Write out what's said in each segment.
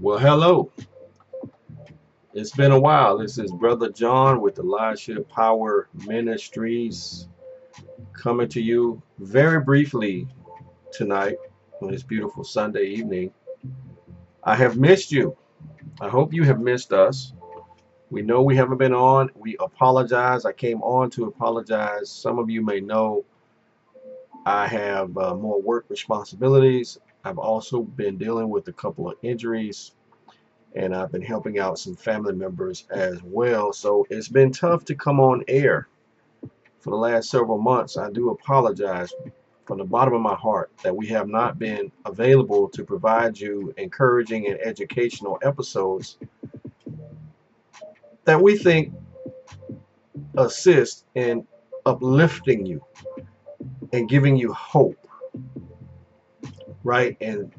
Well, hello. It's been a while. This is Brother John with Elisha Power Ministries coming to you very briefly tonight on this beautiful Sunday evening. I have missed you. I hope you have missed us. We know we haven't been on. We apologize. I came on to apologize. Some of you may know I have uh, more work responsibilities. I've also been dealing with a couple of injuries and I've been helping out some family members as well. So it's been tough to come on air for the last several months. I do apologize from the bottom of my heart that we have not been available to provide you encouraging and educational episodes that we think assist in uplifting you and giving you hope right and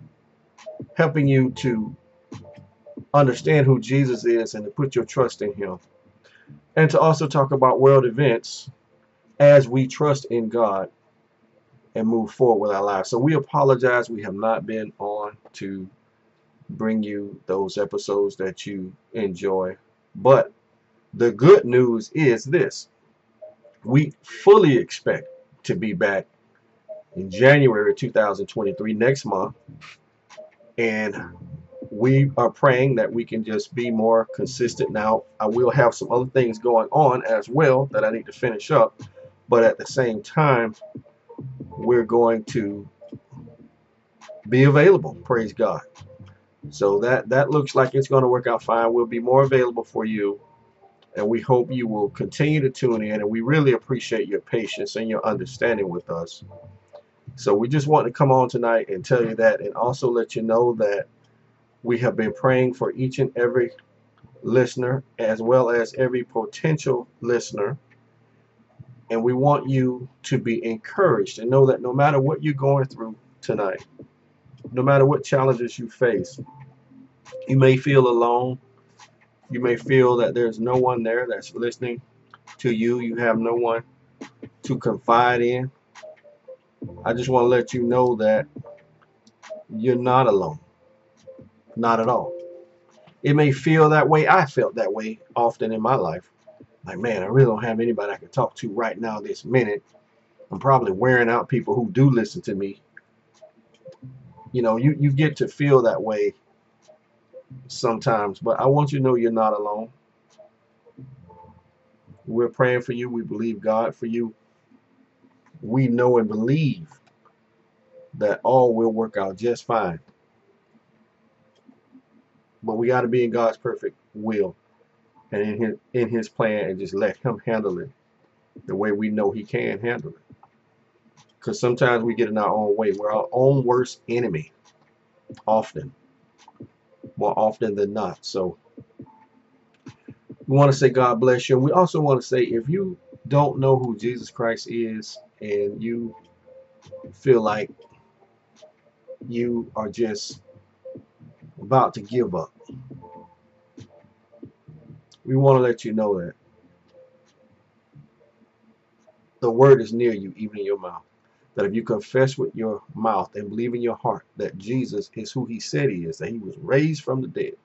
helping you to understand who Jesus is and to put your trust in him. And to also talk about world events as we trust in God and move forward with our lives. So we apologize. We have not been on to bring you those episodes that you enjoy. But the good news is this. We fully expect to be back in January 2023 next month. And we are praying that we can just be more consistent. Now I will have some other things going on as well that I need to finish up but at the same time we're going to be available praise God. So that that looks like it's going to work out fine. We'll be more available for you and we hope you will continue to tune in and we really appreciate your patience and your understanding with us. So we just want to come on tonight and tell you that and also let you know that we have been praying for each and every listener as well as every potential listener. And we want you to be encouraged and know that no matter what you're going through tonight no matter what challenges you face you may feel alone. You may feel that there's no one there that's listening to you. You have no one to confide in. I just want to let you know that you're not alone not at all. It may feel that way. I felt that way often in my life. Like, man, I really don't have anybody I can talk to right now this minute. I'm probably wearing out people who do listen to me. You know, you, you get to feel that way sometimes. But I want you to know you're not alone. We're praying for you. We believe God for you. We know and believe that all will work out just fine. But we got to be in God's perfect will and in his, in his plan and just let him handle it the way we know he can handle it. Because sometimes we get in our own way. We're our own worst enemy. Often. More often than not. So we want to say God bless you. And we also want to say if you don't know who Jesus Christ is and you feel like you are just about to give up. We want to let you know that the word is near you, even in your mouth. That if you confess with your mouth and believe in your heart that Jesus is who he said he is, that he was raised from the dead,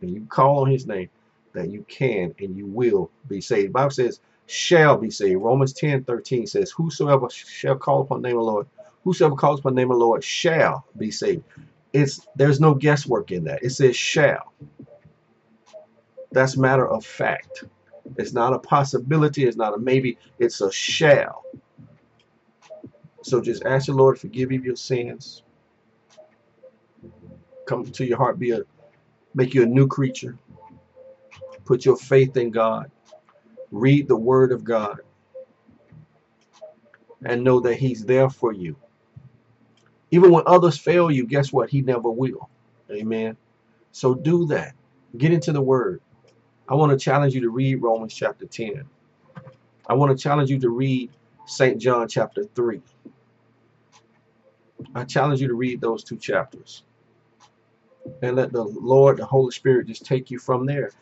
and you call on his name, that you can and you will be saved. The Bible says, shall be saved. Romans 10 13 says, Whosoever shall call upon the name of the Lord, whosoever calls upon the name of the Lord shall be saved it's there's no guesswork in that. It says shall. That's matter of fact. It's not a possibility. It's not a maybe. It's a shall. So just ask the Lord to forgive you your sins. Come to your heart, be a make you a new creature. Put your faith in God. Read the Word of God. And know that He's there for you. Even when others fail you, guess what? He never will. Amen. So do that. Get into the Word. I want to challenge you to read Romans chapter 10. I want to challenge you to read St. John chapter 3. I challenge you to read those two chapters. And let the Lord, the Holy Spirit, just take you from there.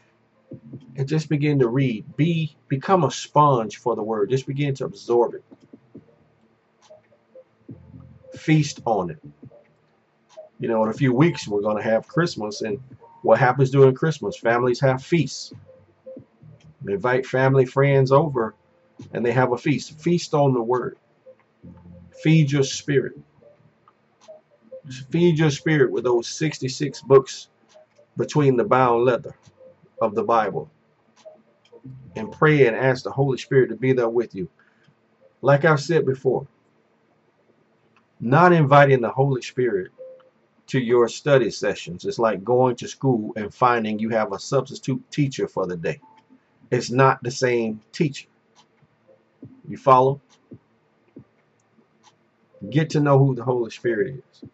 And just begin to read. Be Become a sponge for the Word. Just begin to absorb it feast on it. You know, in a few weeks we're going to have Christmas, and what happens during Christmas? Families have feasts. They invite family, friends over, and they have a feast. Feast on the Word. Feed your spirit. Feed your spirit with those 66 books between the bound leather of the Bible. And pray and ask the Holy Spirit to be there with you. Like I've said before, not inviting the Holy Spirit to your study sessions is like going to school and finding you have a substitute teacher for the day. It's not the same teacher. You follow? Get to know who the Holy Spirit is.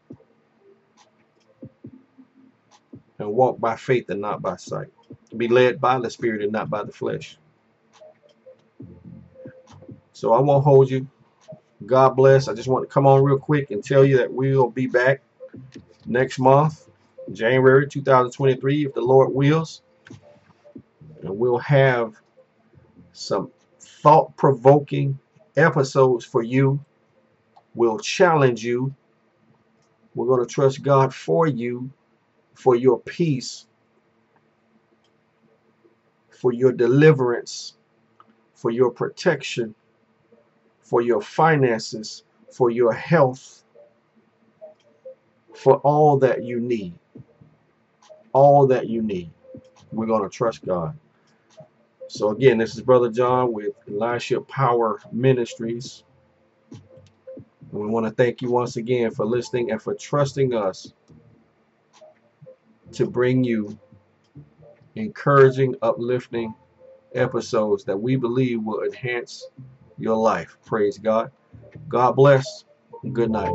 And walk by faith and not by sight. Be led by the Spirit and not by the flesh. So I won't hold you. God bless. I just want to come on real quick and tell you that we'll be back next month, January 2023, if the Lord wills. And we'll have some thought-provoking episodes for you. We'll challenge you. We're going to trust God for you, for your peace, for your deliverance, for your protection, for your finances, for your health, for all that you need. All that you need. We're going to trust God. So again, this is Brother John with Elisha Power Ministries. And we want to thank you once again for listening and for trusting us to bring you encouraging, uplifting episodes that we believe will enhance your life. Praise God. God bless. Good night.